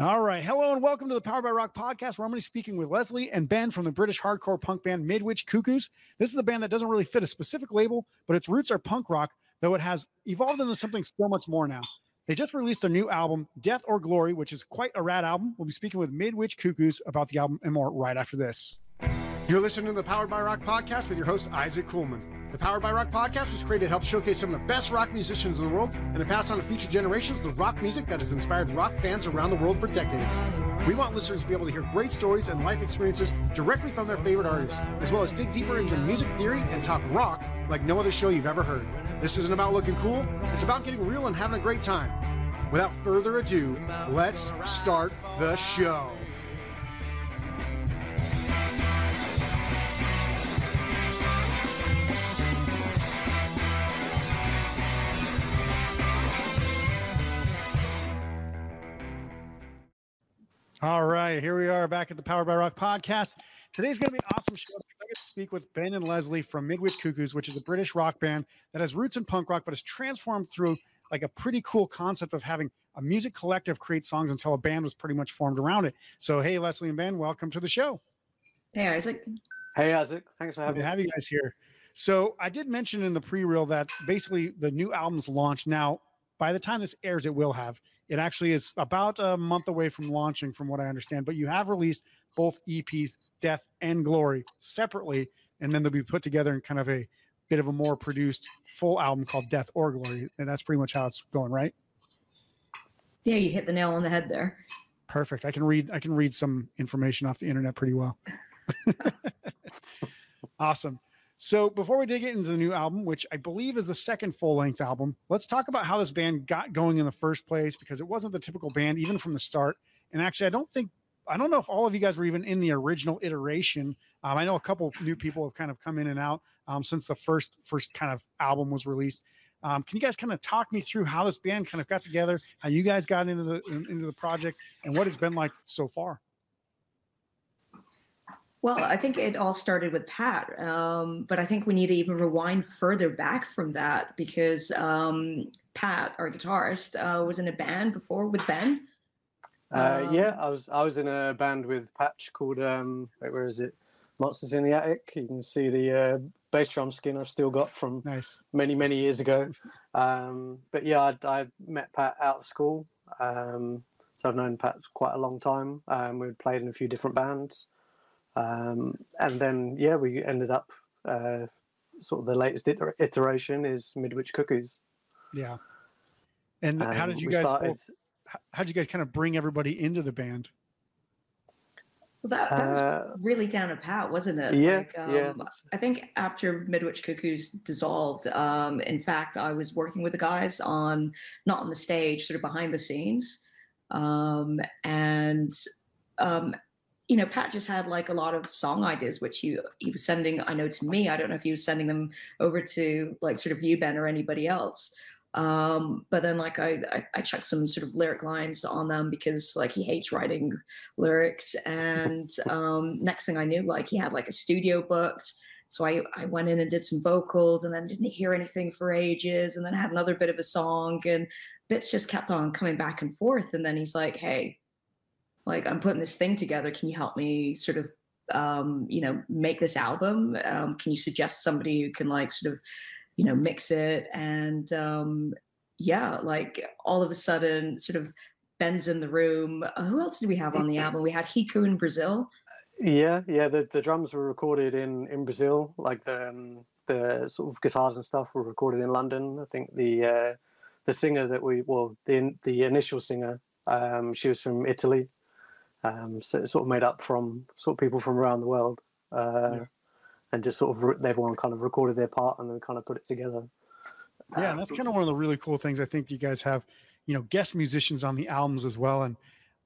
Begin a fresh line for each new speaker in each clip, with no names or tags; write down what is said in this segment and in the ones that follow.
All right. Hello and welcome to the Powered by Rock podcast, where I'm going to be speaking with Lesley and Ben from the British hardcore punk band Midwich Cuckoos. This is a band that doesn't really fit a specific label, but its roots are punk rock, though it has evolved into something so much more now. They just released their new album, Death or Glory, which is quite a rad album. We'll be speaking with Midwich Cuckoos about the album and more right after this. You're listening to the Powered by Rock podcast with your host, Isaac Kuhlman. The Powered by Rock podcast was created to help showcase some of the best rock musicians in the world and to pass on to future generations the rock music that has inspired rock fans around the world for decades. We want listeners to be able to hear great stories and life experiences directly from their favorite artists, as well as dig deeper into music theory and talk rock like no other show you've ever heard. This isn't about looking cool, it's about getting real and having a great time. Without further ado, let's start the show. All right, here we are back at the Powered by Rock podcast. Today's going to be an awesome show. I get to speak with Ben and Lesley from Midwich Cuckoos, which is a British rock band that has roots in punk rock, but is transformed through like a pretty cool concept of having a music collective create songs until a band was pretty much formed around it. So, hey, Lesley and Ben, welcome to the show.
Hey, Isaac.
Hey, Isaac. Thanks for having
Good
me.
to have you guys here. So, I did mention in the pre-reel that basically the new album's launched now. By the time this airs, it will have. It actually is about a month away from launching, from what I understand. But you have released both EPs, Death and Glory, separately, and then they'll be put together in kind of a bit of a more produced full album called Death or Glory. And that's pretty much how it's going, right?
Yeah, you hit the nail on the head there.
Perfect. I can read I can read some information off the internet pretty well. awesome. So before we dig into the new album, which I believe is the second full-length album, let's talk about how this band got going in the first place because it wasn't the typical band even from the start. And actually, I don't think I don't know if all of you guys were even in the original iteration. Um, I know a couple new people have kind of come in and out um, since the first first kind of album was released. Um, can you guys kind of talk me through how this band kind of got together, how you guys got into the in- into the project, and what it's been like so far?
Well, I think it all started with Pat, um, but I think we need to even rewind further back from that because um, Pat, our guitarist, uh, was in a band before with Ben.
Uh,
Um,
yeah, I was I was in a band with Patch called um, wait, where is it? Monsters in the Attic. You can see the uh, bass drum skin I've still got from
Nice.
many many years ago. Um, but yeah, I, I met Pat out of school, um, so I've known Pat for quite a long time. Um, we'd played in a few different bands, um, and then yeah, we ended up uh, sort of the latest iter- iteration is Midwich Cuckoos.
Yeah. And how
Um,
did you guys?
started?
both- h- how did you guys kind of bring everybody into the band?
Well, that, that was
Uh,
really down to Pat, wasn't it?
yeah,
Like,
yeah.
um, I think after Midwich Cuckoos dissolved, um, in fact, I was working with the guys on not on the stage, sort of behind the scenes, um, and um, you know, Pat just had like a lot of song ideas, which he he was sending. I know to me. I don't know if he was sending them over to like sort of you, Ben, or anybody else. Um, but then like I, I I some sort of lyric lines on them because like he hates writing lyrics and um next thing i knew like he had like a studio booked so i i went in and did some vocals and then didn't hear anything for ages and then had another bit of a song and bits just kept on coming back and forth and then he's like hey like i'm putting this thing together can you help me sort of um you know make this album um can you suggest somebody who can like sort of you know mix it and um yeah like all of a sudden sort of Ben's in the room. Uh, who else did we have on the album? We had Hiku in Brazil.
Yeah, yeah. The, the drums were recorded in, in Brazil. Like the um, the sort of guitars and stuff were recorded in London. I think the uh, the singer that we well the the initial singer um, she was from Italy. Um, so it's sort of made up from sort of people from around the world, uh,
Yeah.
and just sort of re- everyone kind of recorded their part and then kind of put it together.
Yeah, that's kind of one of the really cool things. I think you guys have, you know, guest musicians on the albums as well. And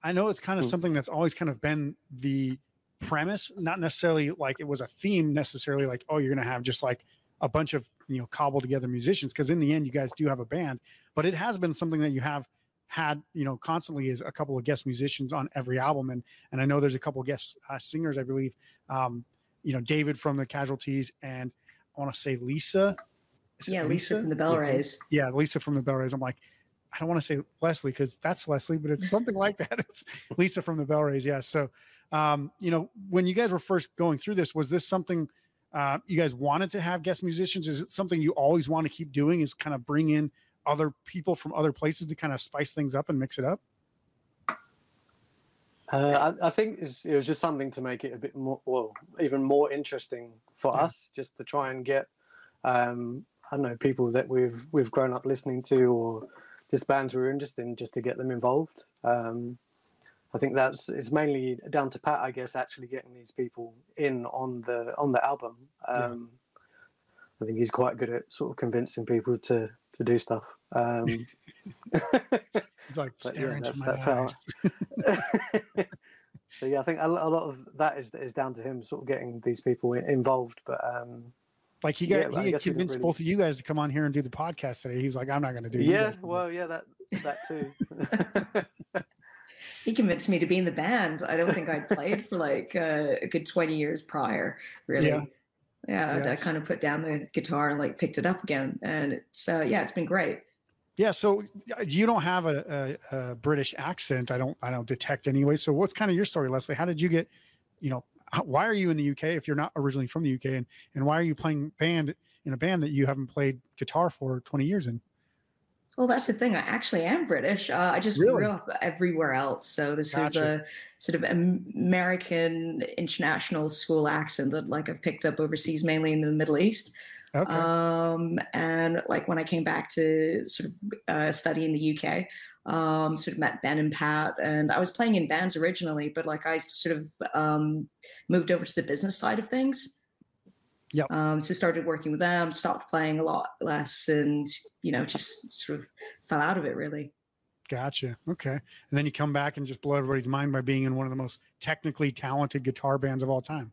I know it's kind of
Mm.
something that's always kind of been the premise, not necessarily like it was a theme necessarily, like, oh, you're going to have just like a bunch of, you know, cobbled together musicians. Cause in the end, you guys do have a band, but it has been something that you have had, you know, constantly is a couple of guest musicians on every album. And, and I know there's a couple of guest uh, singers, I believe, um, you know, David from the Casualties and I want to say Lisa.
Yeah, Lisa from the Bell Rays.
yeah, Lisa from the Bell Rays. I'm like, I don't want to say Lesley because that's Lesley, but it's something like that. It's Lisa from the Bell Rays. Yeah. So, um, you know, when you guys were first going through this, was this something uh, you guys wanted to have guest musicians? Is it something you always want to keep doing? Is kind of bring in other people from other places to kind of spice things up and mix it up?
Uh, I, I, think it was just something to make it a bit more, well, even more interesting for yeah. us, just to try and get, um, I don't know, people that we've we've grown up listening to, or just bands we're interested in, just to get them involved. Um, I think that's it's mainly down to Pat, I guess, actually getting these people in on the on the album. Um, yeah. I think he's quite good at sort of convincing people to to do stuff. Um,
it's like yeah, that's, that's how.
so yeah, I think a, a, lot of that is is down to him sort of getting these people involved. But um,
like he got yeah, he convinced really... both of you guys to come on here and do the podcast today. He was like, "I'm not going to do." This.
Yeah, well, yeah, that that too.
he convinced me to be in the band. I don't think I'd played for like uh, a good 20 years prior, really. Yeah. Yeah, I kind of put down the guitar and like picked it up again, and it's uh, yeah, it's been great.
Yeah, so you don't have a, a, a, British accent. I don't. I don't detect anyway. So what's kind of your story, Lesley? How did you get? You know, how, why are you in the UK if you're not originally from the UK, and and why are you playing band in a band that you haven't played guitar for 20 years in?
Well, that's the thing. I actually am British. Uh, I just really? grew up everywhere else. So this gotcha. is a sort of American international school accent that like I've picked up overseas, mainly in the Middle East. Okay. Um, and like when I came back to sort of uh, study in the UK, um, sort of met Ben and Pat, and I was playing in bands originally, but like I sort of um, moved over to the business side of things.
Yeah.
Um, so started working with them, stopped playing a lot less, and you know just sort of fell out of it really.
Gotcha. Okay. And then you come back and just blow everybody's mind by being in one of the most technically talented guitar bands of all time.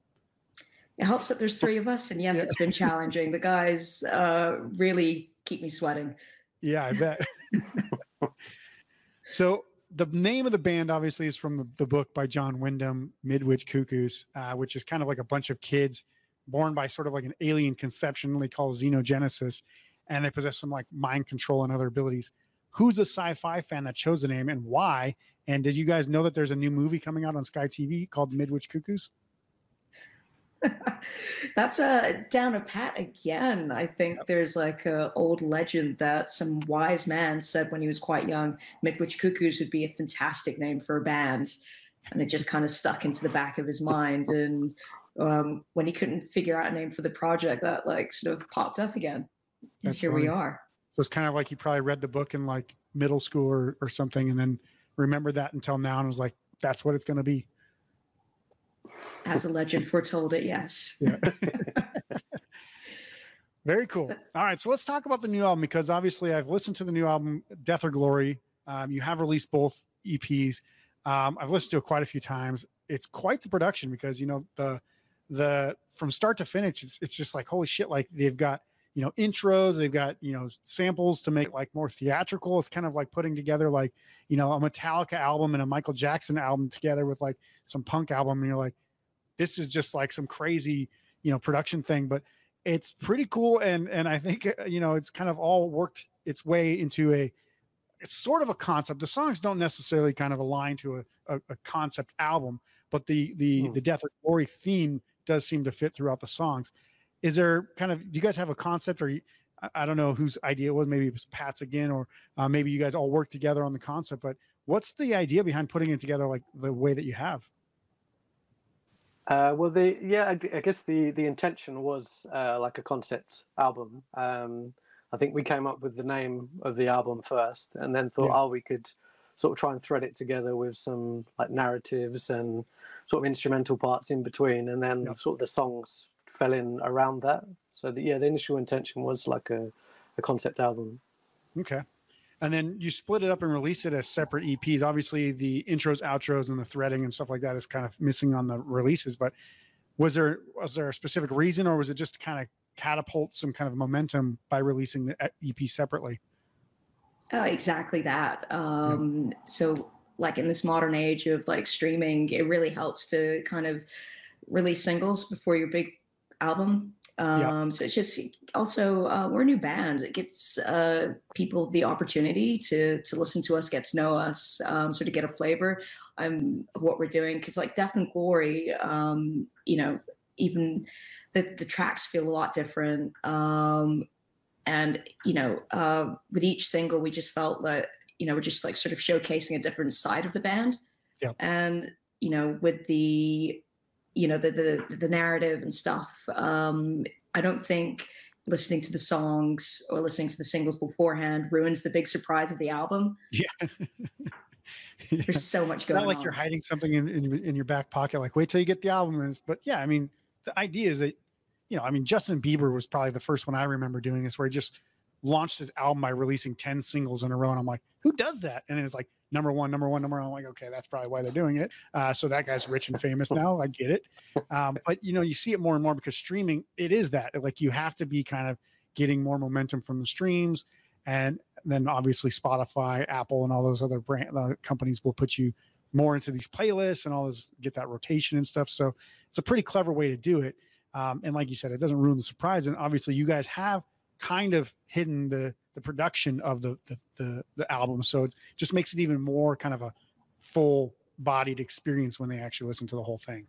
It helps that there's three of us, and yes, yeah. it's been challenging. The guys uh, really keep me sweating.
Yeah, I bet. so the name of the band obviously is from the, the book by John Wyndham, Midwich Cuckoos, uh, which is kind of like a bunch of kids born by sort of like an alien conception they call xenogenesis, and they possess some like mind control and other abilities. Who's the sci-fi fan that chose the name and why? And did you guys know that there's a new movie coming out on Sky TV called Midwich Cuckoos?
That's a down a pat again. I think there's like a old legend that some wise man said when he was quite young, Midwich Cuckoos would be a fantastic name for a band. And it just kind of stuck into the back of his mind. And um, when he couldn't figure out a name for the project, that like sort of popped up again. And here funny. we are.
So it's kind of like he probably read the book in like middle school or, or something, and then remembered that until now, and was like, "That's what it's going to be."
As a legend foretold it, yes.
Yeah. Very cool. All right, so let's talk about the new album because obviously I've listened to the new album, Death or Glory. Um, you have released both EPs. Um, I've listened to it quite a few times. It's quite the production because you know the the from start to finish, it's, it's just like holy shit! Like they've got you know intros, they've got you know samples to make like more theatrical. It's kind of like putting together like you know a Metallica album and a Michael Jackson album together with like some punk album, and you're like, this is just like some crazy you know production thing, but it's pretty cool and and I think uh, you know it's kind of all worked its way into a it's sort of a concept. The songs don't necessarily kind of align to a, a, a concept album, but the the hmm. the death or glory theme does seem to fit throughout the songs. Is there kind of do you guys have a concept or I don't know whose idea it was maybe it was Pat's again or uh, maybe you guys all work together on the concept but what's the idea behind putting it together like the way that you have
uh, well the yeah I, I, guess the the intention was uh, like a concept album um, I think we came up with the name of the album first and then thought yeah. oh we could sort of try and thread it together with some like narratives and sort of instrumental parts in between, and then sort of the songs fell in around that. So the, yeah, the initial intention was like a, a concept album.
Okay. And then you split it up and release it as separate EPs. Obviously, the intros, outros, and the threading and stuff like that is kind of missing on the releases. But was there was there a specific reason, or was it just to kind of catapult some kind of momentum by releasing the EP separately?
Uh, exactly that. Um, yeah. So like in this modern age of like streaming, it really helps to kind of release singles before your big album Um, So it's just also uh, we're a new band. It gets uh, people the opportunity to to listen to us, get to know us, um, sort of get a flavor um, of what we're doing. Because like Death and Glory, um, you know, even the the tracks feel a lot different. Um, and you know, uh, with each single, we just felt that you know we're just like sort of showcasing a different side of the band.
Yeah.
And you know, with the you know the the the narrative and stuff. Um, I don't think listening to the songs or listening to the singles beforehand ruins the big surprise of the album.
Yeah.
There's so much going
Not like
on.
you're hiding something in, in, your- in your back pocket, like wait till you get the album. But yeah, I mean, the idea is that, you know, I mean, Justin Bieber was probably the first one I remember doing this, where he just launched his album by releasing 10 singles in a row. And I'm like, who does that? And then it's like number one, number one, number one. I'm like, okay, that's probably why they're doing it. Uh, so that guy's rich and famous now. I get it. Um, but, you know, you see it more and more because streaming, it is that. Like you have to be kind of getting more momentum from the streams. And then obviously Spotify, Apple, and all those other brand uh, companies will put you more into these playlists and all those get that rotation and stuff. So it's a pretty clever way to do it. Um, and like you said, it doesn't ruin the surprise. And obviously, you guys have kind of hidden the the production of the the the, the album, so it just makes it even more kind of a full bodied experience when they actually listen to the whole thing.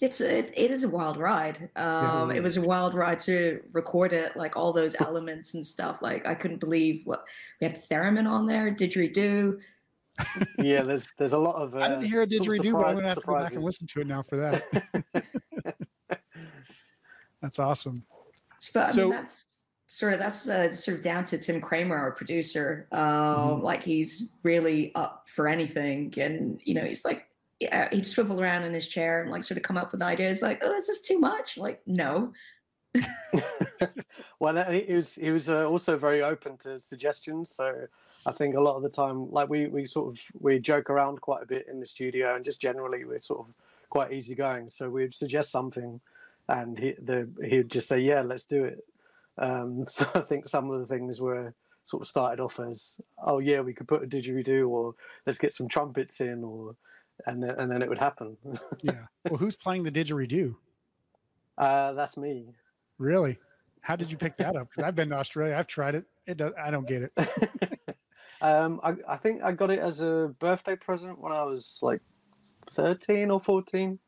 It's it, it is a wild ride. Um, It was a wild ride to record it, like all those elements and stuff. Like I couldn't believe what we had theremin on there, didgeridoo.
yeah, there's there's a lot of. Uh,
I didn't hear a
sort of
didgeridoo, but I'm gonna have to go back and listen to it now for that. That's awesome.
But I
So-
mean, that's sort of that's uh, sort of down to Tim Kramer, our producer. Um,
Mhm.
Like he's really up for anything, and you know, he's like, yeah, he'd swivel around in his chair and like sort of come up with ideas. Like, oh, is this too much? Like, no.
well, he was he was uh, also very open to suggestions. So I think a lot of the time, like we we sort of we joke around quite a bit in the studio, and just generally we're sort of quite easygoing. So we'd suggest something, and he the he'd just say, "Yeah, let's do it." Um, so I think some of the things were sort of started off as, "Oh yeah, we could put a didgeridoo," or "Let's get some trumpets in," or and then, and then it would happen.
Yeah. Well, who's playing the didgeridoo?
uh, that's me.
Really? How did you pick that up? Because I've been to Australia. I've tried it. It does. I don't get it.
um, I, I think I got it as a birthday present when I was like 13 or 14.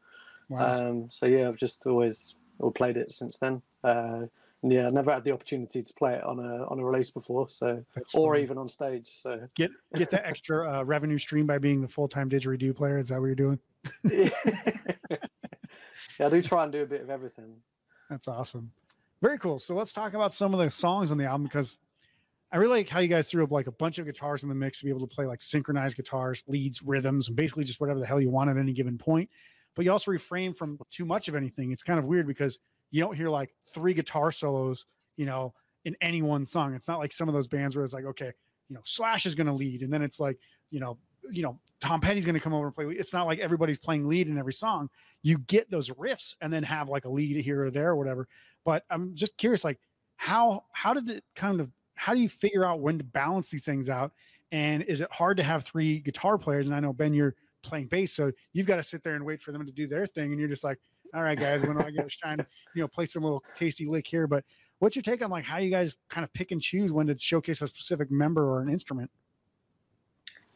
Wow.
Um, so yeah, I've just always or played it since then. Uh, yeah, I never had the opportunity to play it on a on a release before, so
That's
or
funny.
even on stage. So
get get that extra uh, revenue stream by being the full time didgeridoo player. Is that what you're doing?
yeah, I do try and do a bit of everything.
That's awesome. Very cool. So let's talk about some of the songs on the album because I really like how you guys threw up like a bunch of guitars in the mix to be able to play like synchronized guitars, leads, rhythms, and basically just whatever the hell you want at any given point. But you also refrain from too much of anything. It's kind of weird because you don't hear like three guitar solos, you know, in any one song. It's not like some of those bands where it's like, okay, you know, Slash is going to lead, and then it's like, you know, you know, Tom Petty's going to come over and play. lead. It's not like everybody's playing lead in every song. You get those riffs and then have like a lead here or there or whatever. But I'm just curious, like how how did it kind of how do you figure out when to balance these things out? And is it hard to have three guitar players? And I know Ben, you're playing bass, so you've got to sit there and wait for them to do their thing, and you're just like, all right, guys, when do I get a shine? You know, play some little tasty lick here. But what's your take on like how you guys kind of pick and choose when to showcase a specific member or an instrument?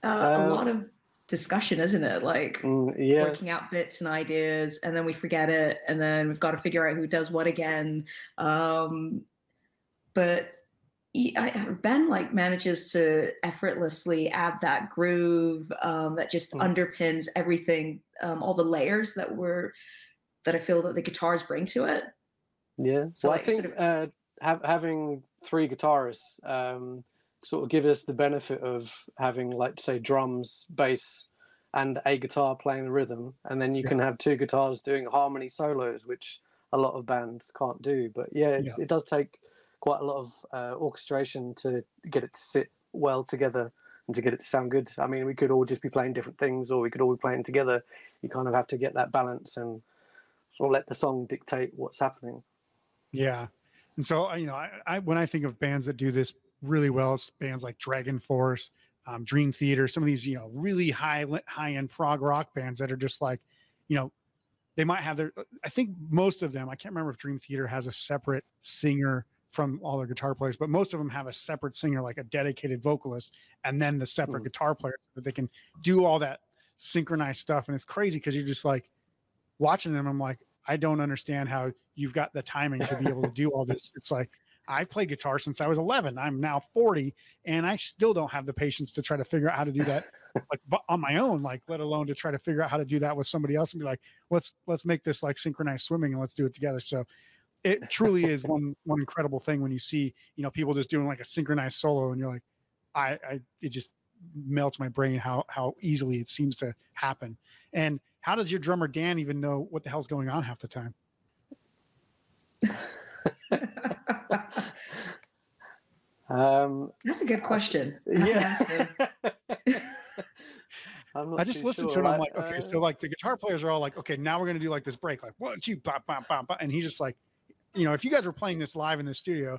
Uh,
Uh,
a lot of discussion, isn't it? Like
Mm, yeah,
working out bits and ideas, and then we forget it, and then we've got to figure out who does what again. Um, but he- I, Ben like manages to effortlessly add that groove um, that just
Mm.
underpins everything, um, all the layers that were that I feel that the guitars bring to it.
Yeah.
So,
well,
like,
I think
sort
uh, have, having three guitarists um, sort of give us the benefit of having, like, say, drums, bass, and a guitar playing the rhythm, and then you
Yeah.
can have two guitars doing harmony solos, which a lot of bands can't do. But yeah, it's, it does take quite a lot of uh, orchestration to get it to sit well together and to get it to sound good. I mean, we could all just be playing different things, or we could all be playing together. You kind of have to get that balance and sort of let the song dictate what's happening.
Yeah. And so, uh, you know, I, I when I think of bands that do this really well, it's bands like Dragon Force, um, Dream Theater, some of these, you know, really high high end prog rock bands that are just like, you know, they might have their. I think most of them. I can't remember if Dream Theater has a separate singer from all their guitar players, but most of them have a separate singer, like a dedicated vocalist, and then the separate
Mm.
guitar player so that they can do all that synchronized stuff. And it's crazy because you're just like watching them. I'm like, I don't understand how you've got the timing to be able to do all this. It's like I played guitar since I was 11. I'm now 40, and I still don't have the patience to try to figure out how to do that like on my own. Like, let alone to try to figure out how to do that with somebody else and be like, let's let's make this like synchronized swimming and let's do it together. So it truly is one one incredible thing when you see you know people just doing like a synchronized solo and you're like, I I it just melts my brain how how easily it seems to happen. And how does your drummer Dan even know what the hell's going on half the time?
Um,
That's a good question. I haven't asked him.
I'm not
I just
too
listened
sure.
to it. I'm like, okay,
uh,
so like the guitar players are all like, okay, now we're gonna do like this break, like one, two, bop, bop, bop, bop. and he's just like, you know, if you guys were playing this live in the studio,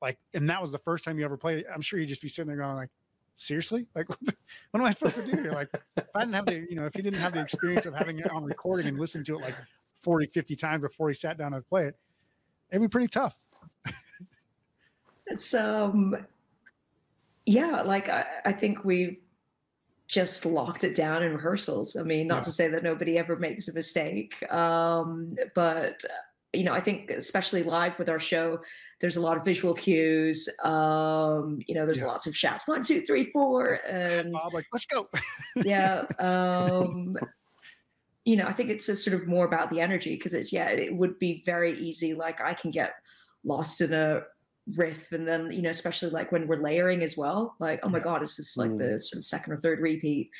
like, and that was the first time you ever played it, I'm sure you'd just be sitting there going like, seriously, like, what, am I supposed to do here? Like, if I didn't have the, you know, if he didn't have the experience of having it on recording and listening to it like 40, 50 times before he sat down to play it, it'd be pretty tough.
It's um yeah, like I, I think we've just locked it down in rehearsals. I mean, not
Yeah.
to say that nobody ever makes a mistake. Um, but you know, I think especially live with our show, there's a lot of visual cues. Um, you know, there's
Yeah.
lots of shouts, one, two, three, four, and
Bob, like, let's go.
yeah um you know i think it's just sort of more about the energy because it's yeah it would be very easy like i can get lost in a riff and then you know especially like when we're layering as well like oh my
Yeah.
god is this like
Mm.
the sort of second or third repeat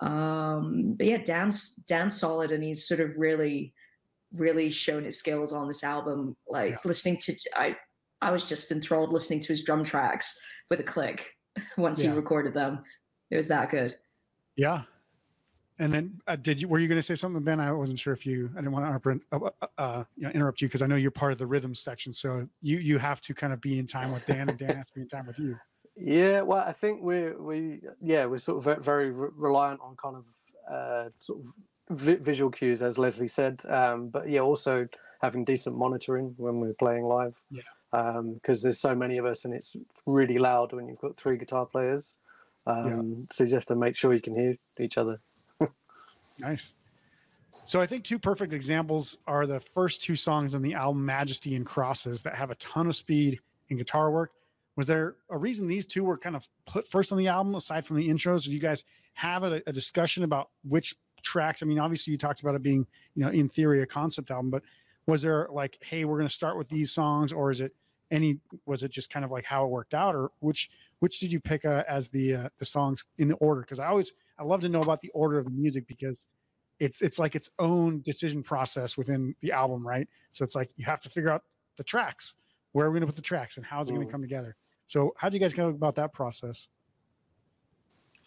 um but yeah dan's dan's solid and he's sort of really really shown his skills on this album like
Yeah.
listening to i i was just enthralled listening to his drum tracks with a click once
Yeah.
he recorded them it was that good
Yeah. And then uh, did you were you going to say something, Ben? I wasn't sure if you. I didn't want to interrupt, uh, uh, you know, interrupt you because I know you're part of the rhythm section. So you you have to kind of be in time with Dan, and Dan has to be in time with you.
Yeah, well, I think we're we yeah we're sort of ve- very re- reliant on kind of uh, sort of vi- visual cues, as Lesley said. Um, but yeah, also having decent monitoring when we're playing live.
Yeah.
Because there's so many of us, and it's really loud when you've got three guitar players. Um, So you just have to make sure you can hear each other.
Nice. So I think two perfect examples are the first two songs on the album Majesty and Crosses that have a ton of speed and guitar work. Was there a reason these two were kind of put first on the album aside from the intros? Did you guys have a, a discussion about which tracks? I mean, obviously you talked about it being, you know, in theory a concept album, but was there like, hey, we're going to start with these songs, or is it any? Was it just kind of like how it worked out, or which which did you pick uh, as the uh, the songs in the order? Because I always I love to know about the order of the music because it's it's like its own decision process within the album, right? So it's like you have to figure out the tracks, where are we going to put the tracks, and how's it going
Mm.
to come together. So how do you guys go about that process?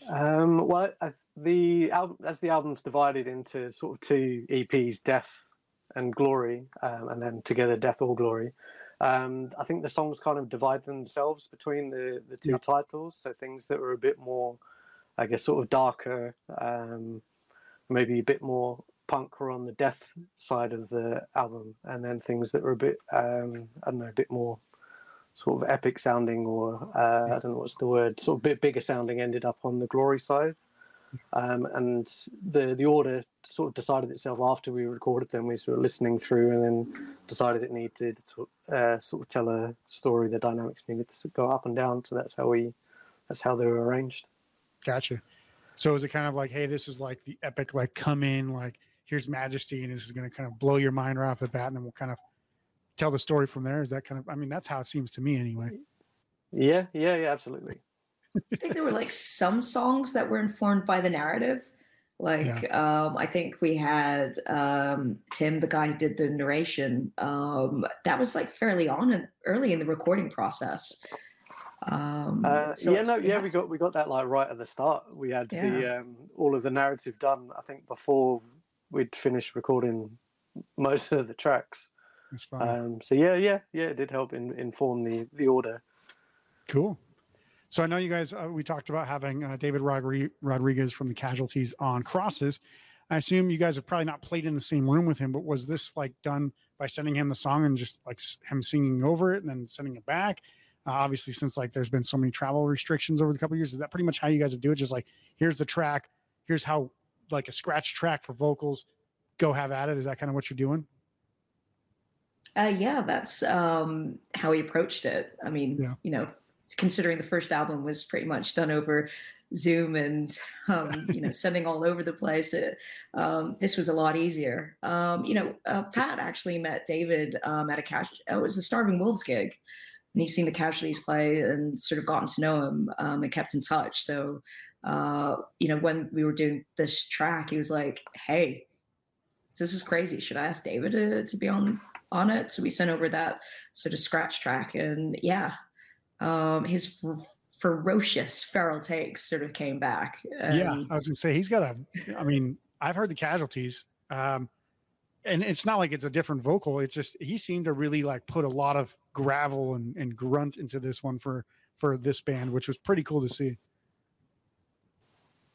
Um, well, I, the album as the album's divided into sort of two EPs, Death and Glory, um, and then together Death or Glory. Um, I think the songs kind of divide themselves between the the two
Yep.
titles. So things that were a bit more, I guess, sort of darker, um, maybe a bit more punk were on the Death side of the album, and then things that were a bit, um, I don't know, a bit more sort of epic sounding or uh, I don't know what's the word, sort of bit bigger sounding ended up on the glory side. Um, and the the order sort of decided itself after we recorded them. We sort of listening through and then decided it needed to uh, sort of tell a story. The dynamics needed to go up and down. So that's how we that's how they were arranged.
Gotcha. So is it kind of like, hey, this is like the epic, like come in, like here's Majesty, and this is going to kind of blow your mind right off the bat, and then we'll kind of tell the story from there. Is that kind of? I mean, that's how it seems to me, anyway.
Yeah, yeah, yeah, absolutely.
I think there were like some songs that were informed by the narrative. Like um, I think we had um, Tim, the guy who did the narration. Um, that was like fairly on and early in the recording process. Um,
Uh,
so
yeah, no,
we
yeah, we
to-
got we got that like right at the start. We had the
Yeah.
um, all of the narrative done. I think before we'd finished recording most of the tracks.
It's fun.
Um, so yeah, yeah, yeah, it did help in, inform the the order.
Cool. So I know you guys. Uh, we talked about having uh, David Rodri- Rodriguez from the Casualties on Crosses. I assume you guys have probably not played in the same room with him, but was this like done by sending him the song and just like him singing over it and then sending it back? Uh, obviously, since like there's been so many travel restrictions over the couple years, is that pretty much how you guys would do it? Just like here's the track, here's how like a scratch track for vocals, go have at it. Is that kind of what you're doing?
Uh, yeah, that's um, how he approached it. I mean, yeah. you know, considering the first album was pretty much done over Zoom and um, you know sending all over the place, it, um, this was a lot easier. Um, you know, uh, Pat actually met David um, at a cash. It was the Starving Wolves gig, and he's seen the Casualties play and sort of gotten to know him um, and kept in touch. So, uh, you know, when we were doing this track, he was like, "Hey, this is crazy. Should I ask David to, to be on on it?" So we sent over that sort of scratch track, and yeah, um, his ferocious feral takes sort of came back.
yeah, I was gonna say he's got a. I mean, I've heard the Casualties. Um, and it's not like it's a different vocal. It's just he seemed to really like put a lot of gravel and, and grunt into this one for for this band, which was pretty cool to see.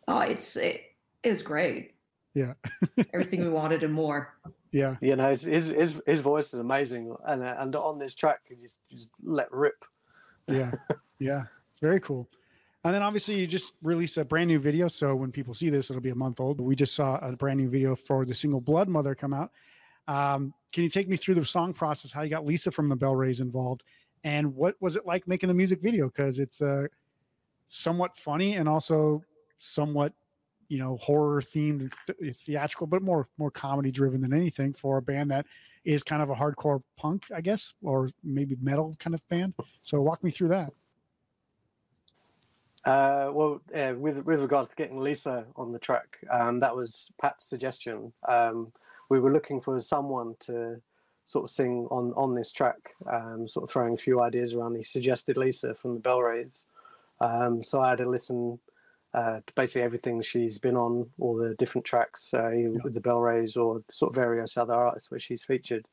Oh, it's it, it great.
Yeah,
everything we wanted and more.
Yeah,
you know his his his, his voice is amazing, and uh, and on this track you just just let rip.
Yeah, yeah, it's very cool. And then obviously you just released a brand new video. So when people see this, it'll be a month old. But we just saw a brand new video for the single Blood Mother come out. Um, can you take me through the song process, how you got Lisa from the Bell Rays involved, and what was it like making the music video? Because it's uh, somewhat funny and also somewhat, you know, horror themed, th- theatrical, but more more comedy driven than anything for a band that is kind of a hardcore punk, I guess, or maybe metal kind of band. So walk me through that.
Uh, well, uh, with with regards to getting Lisa on the track, um, that was Pat's suggestion. Um, we were looking for someone to sort of sing on on this track, um, sort of throwing a few ideas around. He suggested Lisa from the Bell Rays, um, so I had to listen uh, basically everything she's been on, all the different tracks uh, yeah. with the Bell Rays or sort of various other artists where she's featured,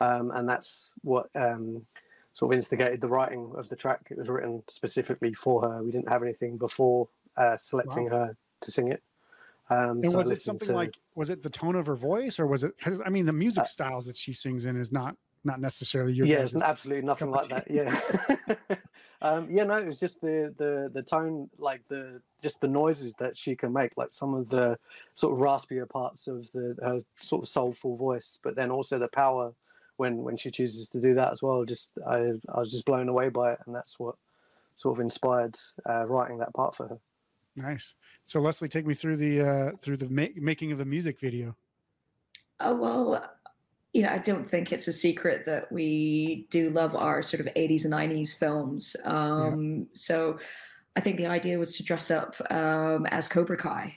um, and that's what um, sort of instigated the writing of the track. It was written specifically for her. We didn't have anything before uh, selecting wow. her to sing it.
Um, and so was it something to, like was it the tone of her voice or was it? I mean, the music uh, styles that she sings in is not not necessarily your.
Yeah, it's absolutely nothing like that. Yeah. um, yeah, no, it was just the the the tone, like the just the noises that she can make, like some of the sort of raspier parts of the her sort of soulful voice, but then also the power when when she chooses to do that as well. Just I I was just blown away by it, and that's what sort of inspired uh, writing that part for her.
Nice. So Lesley, take me through the uh, through the ma- making of the music video.
Oh well, you know, I don't think it's a secret that we do love our sort of 80s and 90s films. Um, yeah. So I think the idea was to dress up um, as Cobra Kai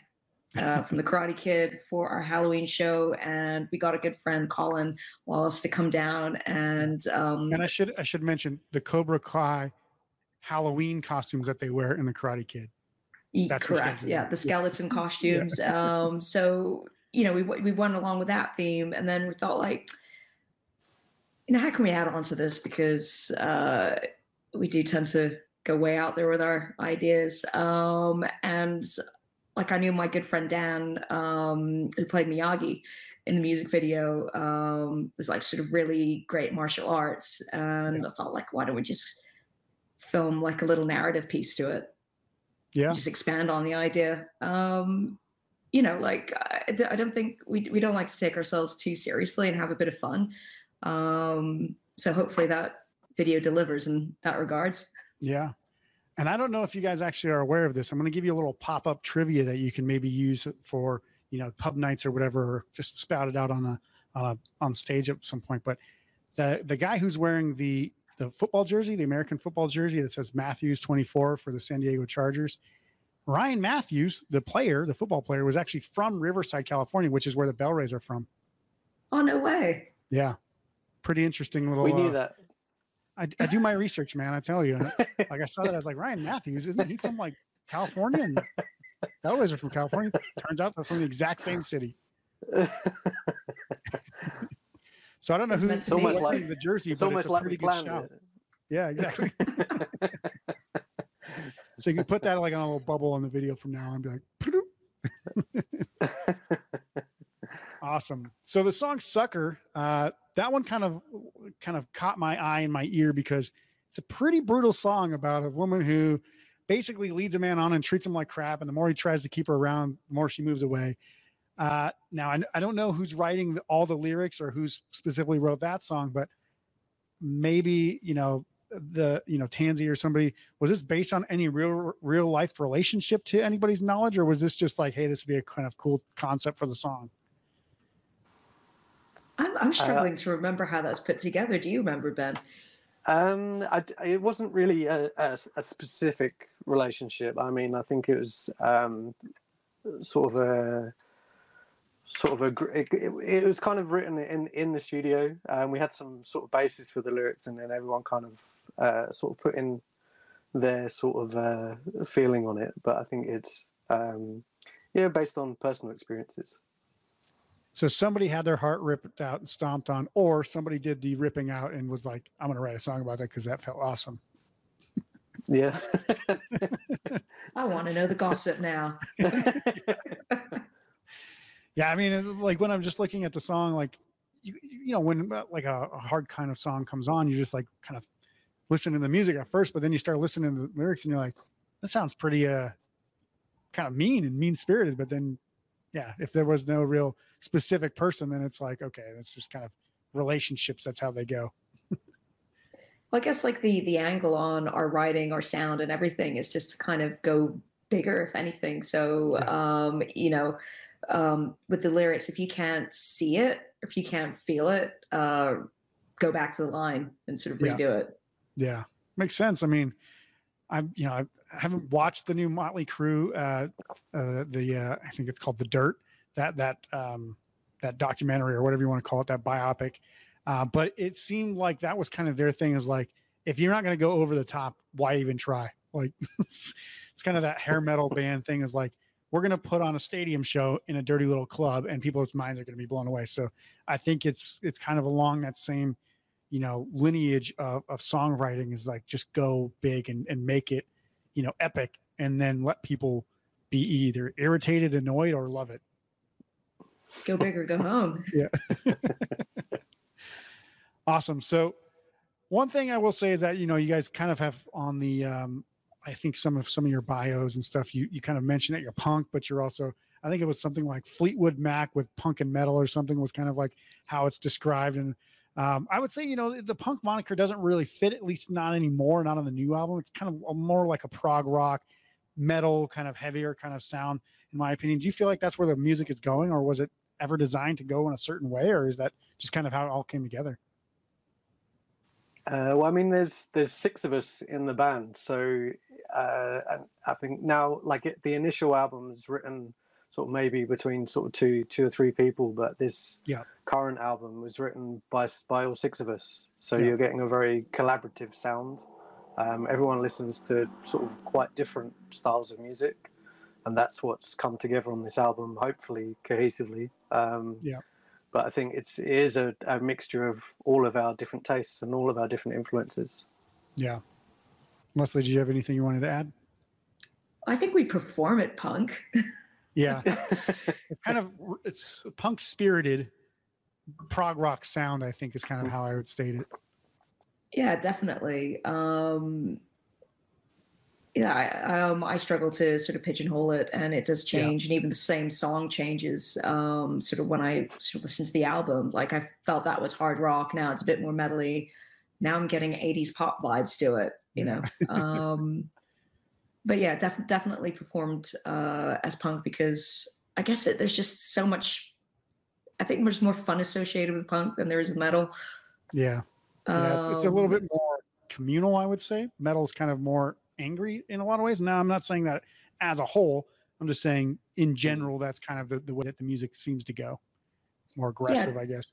uh, from the Karate Kid for our Halloween show, and we got a good friend Colin Wallace to come down and. Um,
and I should I should mention the Cobra Kai Halloween costumes that they wear in the Karate Kid.
That's correct. Yeah, the skeleton yeah. costumes. Yeah. um, so you know, we we went along with that theme, and then we thought like, you know, how can we add on to this because uh, we do tend to go way out there with our ideas. Um, and like I knew my good friend Dan, um, who played Miyagi in the music video, um, was like sort of really great martial arts, and yeah. I thought like, why don't we just film like a little narrative piece to it?
Yeah,
just expand on the idea. Um, you know, like I, don't think we we don't like to take ourselves too seriously and have a bit of fun. Um, so hopefully that video delivers in that regards.
Yeah, and I don't know if you guys actually are aware of this. I'm going to give you a little pop up trivia that you can maybe use for you know pub nights or whatever, or just spout it out on a on a on stage at some point. But the the guy who's wearing the the football jersey, the American football jersey that says Mathews 24 for the San Diego Chargers. Ryan Mathews, the player, the football player, was actually from Riverside, California, which is where the Bell Rays are from.
Oh no way!
Yeah, pretty interesting little.
We knew uh, that.
I, I do my research, man. I tell you. like I saw that, I was like, Ryan Mathews, isn't he from like California? And Bellrays are from California. Turns out they're from the exact same city. so I don't know who's
so much like
the jersey,
so
but it's a pretty good shout. Yeah, exactly. so you can put that like on a little bubble on the video from now and be like. Awesome. So the song "Sucker," uh, that one kind of kind of caught my eye and my ear because it's a pretty brutal song about a woman who basically leads a man on and treats him like crap. And the more he tries to keep her around, the more she moves away. Uh, now I, I don't know who's writing the, all the lyrics or who's specifically wrote that song, but maybe you know the you know Tansy or somebody was this based on any real real life relationship to anybody's knowledge, or was this just like, hey, this would be a kind of cool concept for the song?
I'm, I'm struggling uh, to remember how that's put together. Do you remember, Ben?
Um, I, it wasn't really a, a, a, specific relationship. I mean, I think it was um, sort of a sort of a it, it, was kind of written in in the studio. Um, we had some sort of basis for the lyrics, and then everyone kind of uh, sort of put in their sort of uh, feeling on it. But I think it's um, yeah, based on personal experiences.
So somebody had their heart ripped out and stomped on, or somebody did the ripping out and was like, "I'm going to write a song about that because that felt awesome."
Yeah.
I want to know the gossip now.
yeah, I mean, like when I'm just looking at the song, like you, you know, when uh, like a, a hard kind of song comes on, you just like kind of listen to the music at first, but then you start listening to the lyrics and you're like, this sounds pretty uh kind of mean and mean spirited. But then yeah, if there was no real specific person, then it's like, okay, that's just kind of relationships. That's how they go.
well, I guess like the the angle on our writing, our sound, and everything is just to kind of go bigger, if anything. So, yeah. um, you know, um, with the lyrics, if you can't see it, if you can't feel it, uh, go back to the line and sort of redo
yeah.
it.
Yeah, makes sense. I mean, I'm, you know, I haven't watched the new Motley Crue, uh, uh, the uh, I think it's called The Dirt, that that um, that documentary or whatever you want to call it, that biopic. Uh, but it seemed like that was kind of their thing is like, if you're not going to go over the top, why even try? Like, it's, it's kind of that hair metal band thing is like, we're going to put on a stadium show in a dirty little club and people's minds are going to be blown away. So I think it's, it's kind of along that same, you know, lineage of, of songwriting is like, just go big and, and make it, you know, epic and then let people be either irritated, annoyed, or love it.
Go big or go home.
yeah. awesome. So one thing I will say is that, you know, you guys kind of have on the um, I think some of some of your bios and stuff, you you kind of mentioned that you're punk, but you're also I think it was something like Fleetwood Mac with punk and metal or something was kind of like how it's described. And um, I would say, you know, the punk moniker doesn't really fit, at least not anymore, not on the new album. It's kind of more like a prog rock, metal, kind of heavier kind of sound, in my opinion. Do you feel like that's where the music is going, or was it ever designed to go in a certain way, or is that just kind of how it all came together?
Uh, well, I mean, there's there's six of us in the band, so uh, I think now, like it, the initial album is written sort of maybe between sort of two two or three people, but this
yeah.
current album was written by by all six of us. So yeah. you're getting a very collaborative sound. Um, everyone listens to sort of quite different styles of music, and that's what's come together on this album, hopefully cohesively. Um,
yeah.
But I think it's it is a, a mixture of all of our different tastes and all of our different influences.
Yeah, Lesley, do you have anything you wanted to add?
I think we perform it punk.
yeah, it's kind of it's punk spirited prog rock sound. I think is kind of how I would state it.
Yeah, definitely. Um, yeah, I, um, I struggle to sort of pigeonhole it, and it does change, yeah. and even the same song changes. Um, sort of when I sort of listen to the album, like I felt that was hard rock. Now it's a bit more metally. Now I'm getting 80s pop vibes to it you know. um, but yeah, def- definitely performed uh, as punk because I guess it, there's just so much. I think there's more fun associated with punk than there is with metal.
Yeah, yeah, it's, it's, a little um, bit more communal, I would say. Metal's kind of more angry in a lot of ways. Now, I'm not saying that as a whole. I'm just saying in general, that's kind of the, the way that the music seems to go. It's more aggressive, yeah. I guess.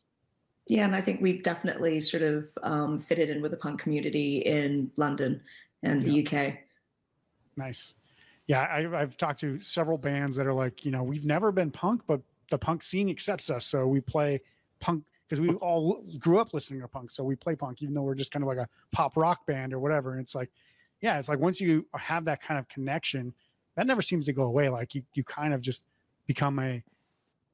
Yeah, and I think we've definitely sort of um, fitted in with the punk community in London and the. UK.
Nice. Yeah, I, I've talked to several bands that are like, you know, we've never been punk, but the punk scene accepts us, so we play punk because we all grew up listening to punk, so we play punk, even though we're just kind of like a pop rock band or whatever. And it's like, yeah, it's like once you have that kind of connection, that never seems to go away. Like you, you kind of just become a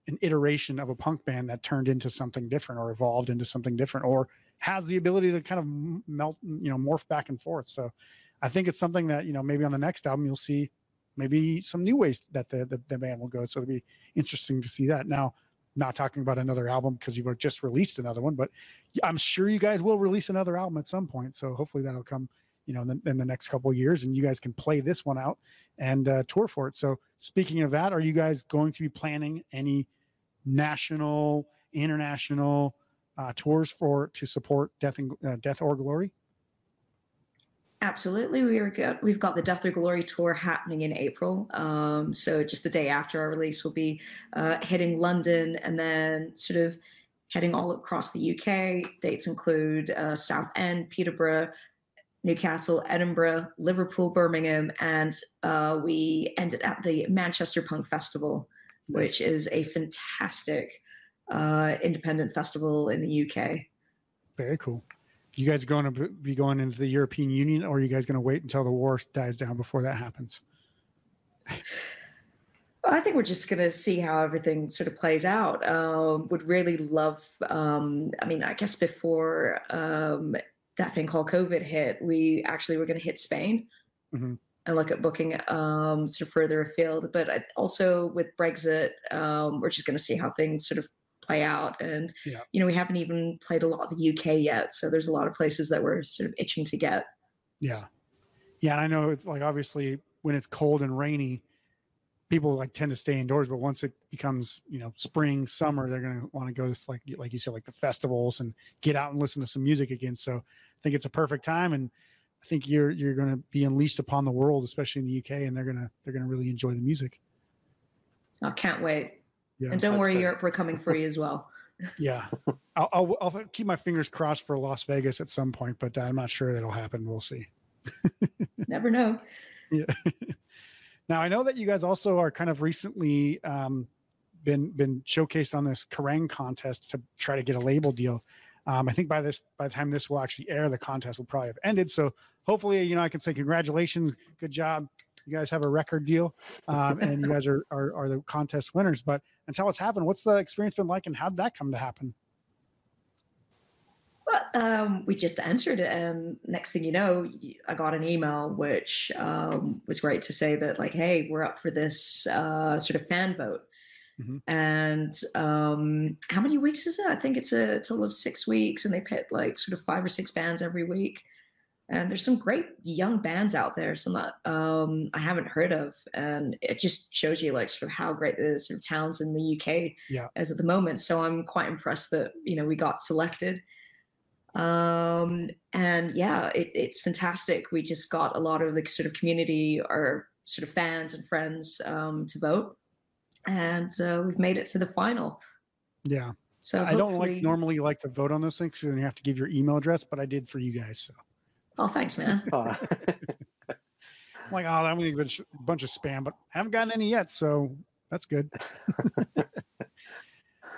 an iteration of a punk band that turned into something different or evolved into something different or has the ability to kind of melt, you know, morph back and forth. So I think it's something that, you know, maybe on the next album you'll see maybe some new ways that the, the, the band will go. So it'll be interesting to see that. Now, not talking about another album because you've just released another one, but I'm sure you guys will release another album at some point. So hopefully that'll come, you know, in the, in the next couple years, and you guys can play this one out and uh, tour for it. So speaking of that, are you guys going to be planning any national, international uh, tours for to support Death and uh, Death or Glory?
Absolutely, we are got, we've got the Death or Glory tour happening in April. Um, so just the day after our release, we'll be uh, hitting London and then sort of heading all across the UK. Dates include uh, Southend, Peterborough, Newcastle, Edinburgh, Liverpool, Birmingham, and uh, we ended at the Manchester Punk Festival, nice. which is a fantastic uh, independent festival in the UK.
Very cool you guys going to be going into the European Union, or are you guys going to wait until the war dies down before that happens?
I think we're just going to see how everything sort of plays out. Um, would really love. Um, I mean, I guess before um, that thing called COVID hit, we actually were going to hit Spain mm-hmm. and look at booking um, sort of further afield. But also with Brexit, um, we're just going to see how things sort of play out. And yeah. you know, we haven't even played a lot of the UK yet, so there's a lot of places that we're sort of itching to get.
Yeah, yeah, and I know it's like obviously when it's cold and rainy, people like tend to stay indoors. But once it becomes you know spring, summer, they're gonna want to go to like like you said, like the festivals and get out and listen to some music again. So I think it's a perfect time and. I think you're you're going to be unleashed upon the world, especially in the UK, and they're gonna they're gonna really enjoy the music.
I can't wait. Yeah, and don't worry, Europe, we're coming for you as well.
yeah, I'll, I'll, I'll keep my fingers crossed for Las Vegas at some point, but I'm not sure that'll happen. We'll see.
Never know.
Yeah. now I know that you guys also are kind of recently um, been been showcased on this Kerrang contest to try to get a label deal. Um, I think by this by the time this will actually air, the contest will probably have ended. So hopefully, you know, I can say congratulations, good job. You guys have a record deal, um, and you guys are, are are the contest winners. But until it's happened, what's the experience been like, and how did that come to happen?
Well, um, we just answered it, and next thing you know, I got an email which um, was great to say that like, hey, we're up for this uh, sort of fan vote. Mm-hmm. And um, how many weeks is it? I think it's a total of six weeks, and they pick like sort of five or six bands every week and there's some great young bands out there some that um, i haven't heard of. And it just shows you like sort of how great the sort of talents in the uk
yeah.
is at the moment. So i'm quite impressed that you know we got selected. Um, and yeah it, it's fantastic. We just got a lot of the sort of community or sort of fans and friends um, to vote. And uh, we've made it to the final.
Yeah. So I don't like normally like to vote on those things because you have to give your email address, but I did for you guys. So
Oh, thanks, man. Oh.
I'm like, oh, I'm going to get a bunch of spam, but haven't gotten any yet, so that's good.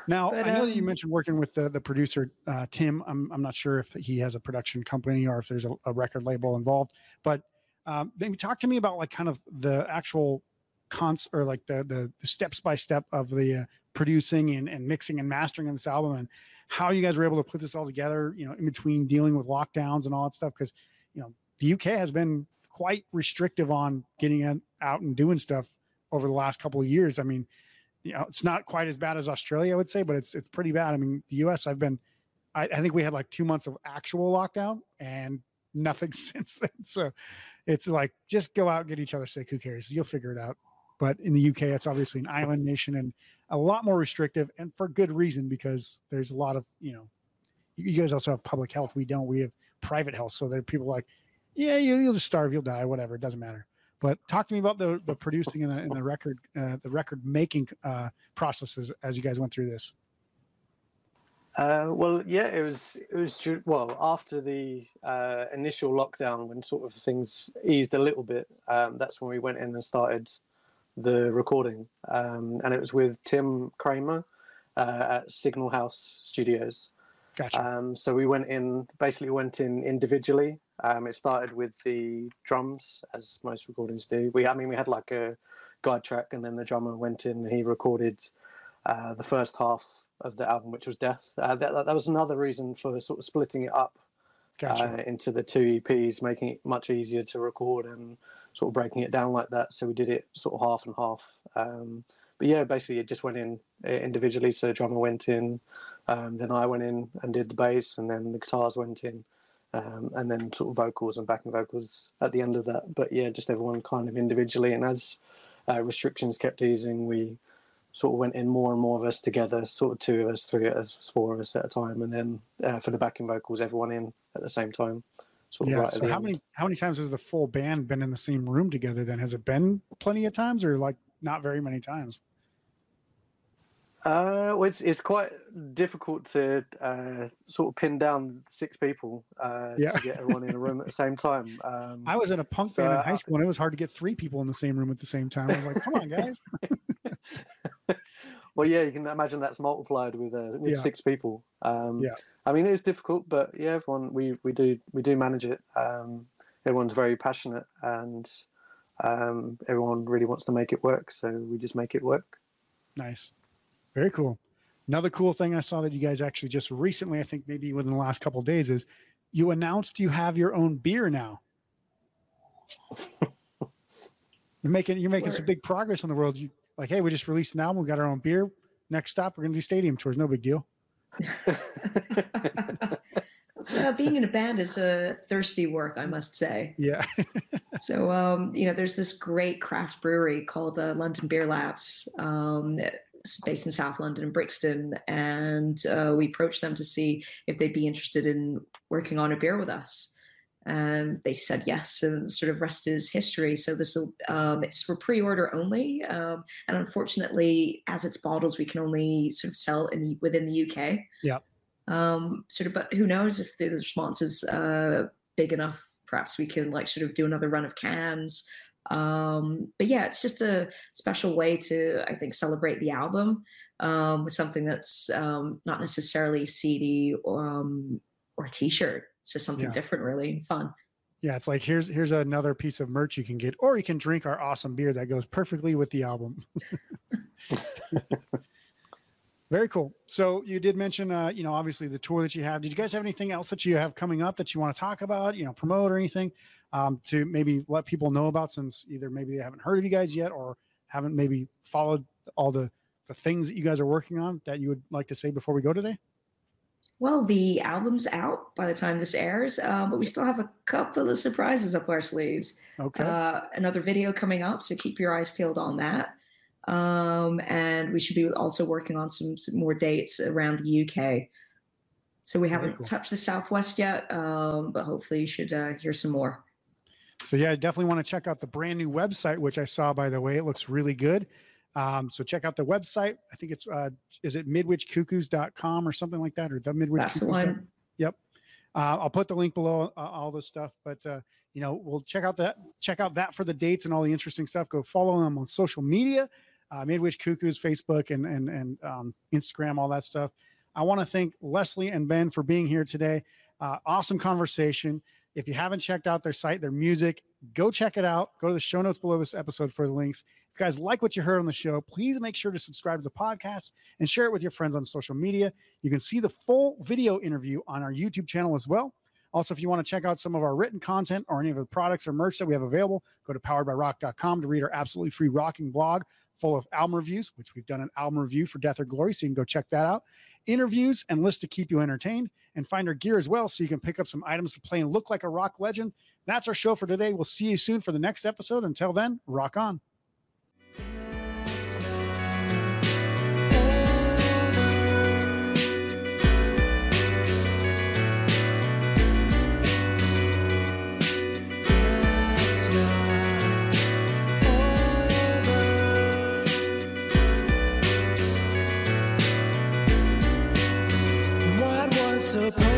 now, but, I know um, that you um mentioned working with the the producer uh, Tim. I'm I'm not sure if he has a production company or if there's a, a record label involved, but um, maybe talk to me about like kind of the actual cons or like the the, the steps by step of the uh, producing and, and mixing and mastering of this album and how you guys were able to put this all together, you know, in between dealing with lockdowns and all that stuff. Cause, you know, the UK has been quite restrictive on getting out and doing stuff over the last couple of years. I mean, you know, it's not quite as bad as Australia, I would say, but it's it's pretty bad. I mean, the US, I've been, I, I think we had like two months of actual lockdown and nothing since then. So it's like just go out, get each other sick. Who cares? You'll figure it out. But in the UK, it's obviously an island nation and a lot more restrictive, and for good reason because there's a lot of you know, you guys also have public health. We don't. We have private health. So there are people like, yeah, you, will just starve, you'll die, whatever. It doesn't matter. But talk to me about the the producing and the, and the record uh, the record making uh, processes as you guys went through this.
Uh, well, yeah, it was it was well after the uh, initial lockdown when sort of things eased a little bit. Um, that's when we went in and started the recording, um, and it was with Tim Kramer uh, at Signal House Studios.
Gotcha.
Um, so we went in, basically went in individually. Um, it started with the drums, as most recordings do. We, I mean, we had like a guide track, and then the drummer went in. and He recorded uh, the first half of the album, which was Death. Uh, that, that was another reason for sort of splitting it up
Gotcha.
uh, into the two EPs, making it much easier to record and sort of breaking it down like that. So we did it sort of half and half. Um, but yeah, basically it just went in individually. So the drummer went in, um, then I went in and did the bass, and then the guitars went in, um, and then sort of vocals and backing vocals at the end of that. But yeah, just everyone kind of individually. And as uh, restrictions kept easing, we sort of went in more and more of us together, sort of two of us, three of us, four of us at a time, and then uh, for the backing vocals, everyone in at the same time. Sort of
yeah.
right
So how
end.
many how many times has the full band been in the same room together? Then has it been plenty of times, or like not very many times?
Uh, well, it's it's quite difficult to uh, sort of pin down six people uh,
Yeah.
to get everyone in a room at the same time. Um,
I was in a punk
So,
band in high school, and it was hard to get three people in the same room at the same time. I was like, "Come on, guys!"
well, yeah, you can imagine that's multiplied with uh, with
Yeah.
six people. Um,
Yeah.
I mean, it's difficult, but yeah, everyone we we do we do manage it. Um, everyone's very passionate, and um, everyone really wants to make it work. So we just make it work.
Nice. Very cool. Another cool thing I saw that you guys actually just recently, I think maybe within the last couple of days, is you announced you have your own beer now. you're making you're making some big progress in the world. You like, hey, we just released an album, we got our own beer. Next stop, we're gonna do stadium tours. No big deal.
so being in a band is a thirsty work, I must say.
Yeah.
So, um, you know, there's this great craft brewery called uh, London Beer Labs. Um, it's based in South London and Brixton, and uh, we approached them to see if they'd be interested in working on a beer with us. And they said yes, and sort of rest is history. So this will, um, it's for pre-order only, um, and unfortunately, as it's bottles, we can only sort of sell in the, within the UK.
Yeah.
Um, sort of, but who knows if the response is uh, big enough? Perhaps we can like sort of do another run of cans um but yeah it's just a special way to i think celebrate the album um with something that's um not necessarily cd um or t-shirt it's just something
Yeah.
different really and fun
Yeah, it's like here's here's another piece of merch you can get, or you can drink our awesome beer that goes perfectly with the album. Very cool. So you did mention, uh, you know, obviously the tour that you have. Did you guys have anything else that you have coming up that you want to talk about, you know, promote or anything um, to maybe let people know about since either maybe they haven't heard of you guys yet or haven't maybe followed all the the things that you guys are working on that you would like to say before we go today?
Well the album's out by the time this airs uh, but we still have a couple of surprises up our sleeves
Okay.
uh, another video coming up, so keep your eyes peeled on that. Um, and we should be also working on some, some more dates around the UK. So we haven't
cool.
touched the Southwest yet, um, but hopefully you should uh, hear some more.
So yeah, I definitely want to check out the brand new website, which I saw by the way. It looks really good. Um, so check out the website. I think it's uh, is it midwichcuckoos.com or something like that, or the midwich.
That's the one.
Yep. Uh, I'll put the link below uh, all this stuff, but uh, you know we'll check out that check out that for the dates and all the interesting stuff. Go follow them on social media, uh, Midwich Cuckoos, Facebook and and and um, Instagram, all that stuff. I want to thank Lesley and Ben for being here today. Uh, awesome conversation. If you haven't checked out their site, their music, go check it out. Go to the show notes below this episode for the links. You guys like what you heard on the show, please make sure to subscribe to the podcast and share it with your friends on social media. You can see the full video interview on our YouTube channel as well. Also, if you want to check out some of our written content or any of the products or merch that we have available, go to poweredbyrock.com to read our absolutely free rocking blog full of album reviews, which we've done an album review for Death or Glory. So you can go check that out. Interviews and lists to keep you entertained and find our gear as well. So you can pick up some items to play and look like a rock legend. That's our show for today. We'll see you soon for the next episode. Until then, rock on.
disappointed.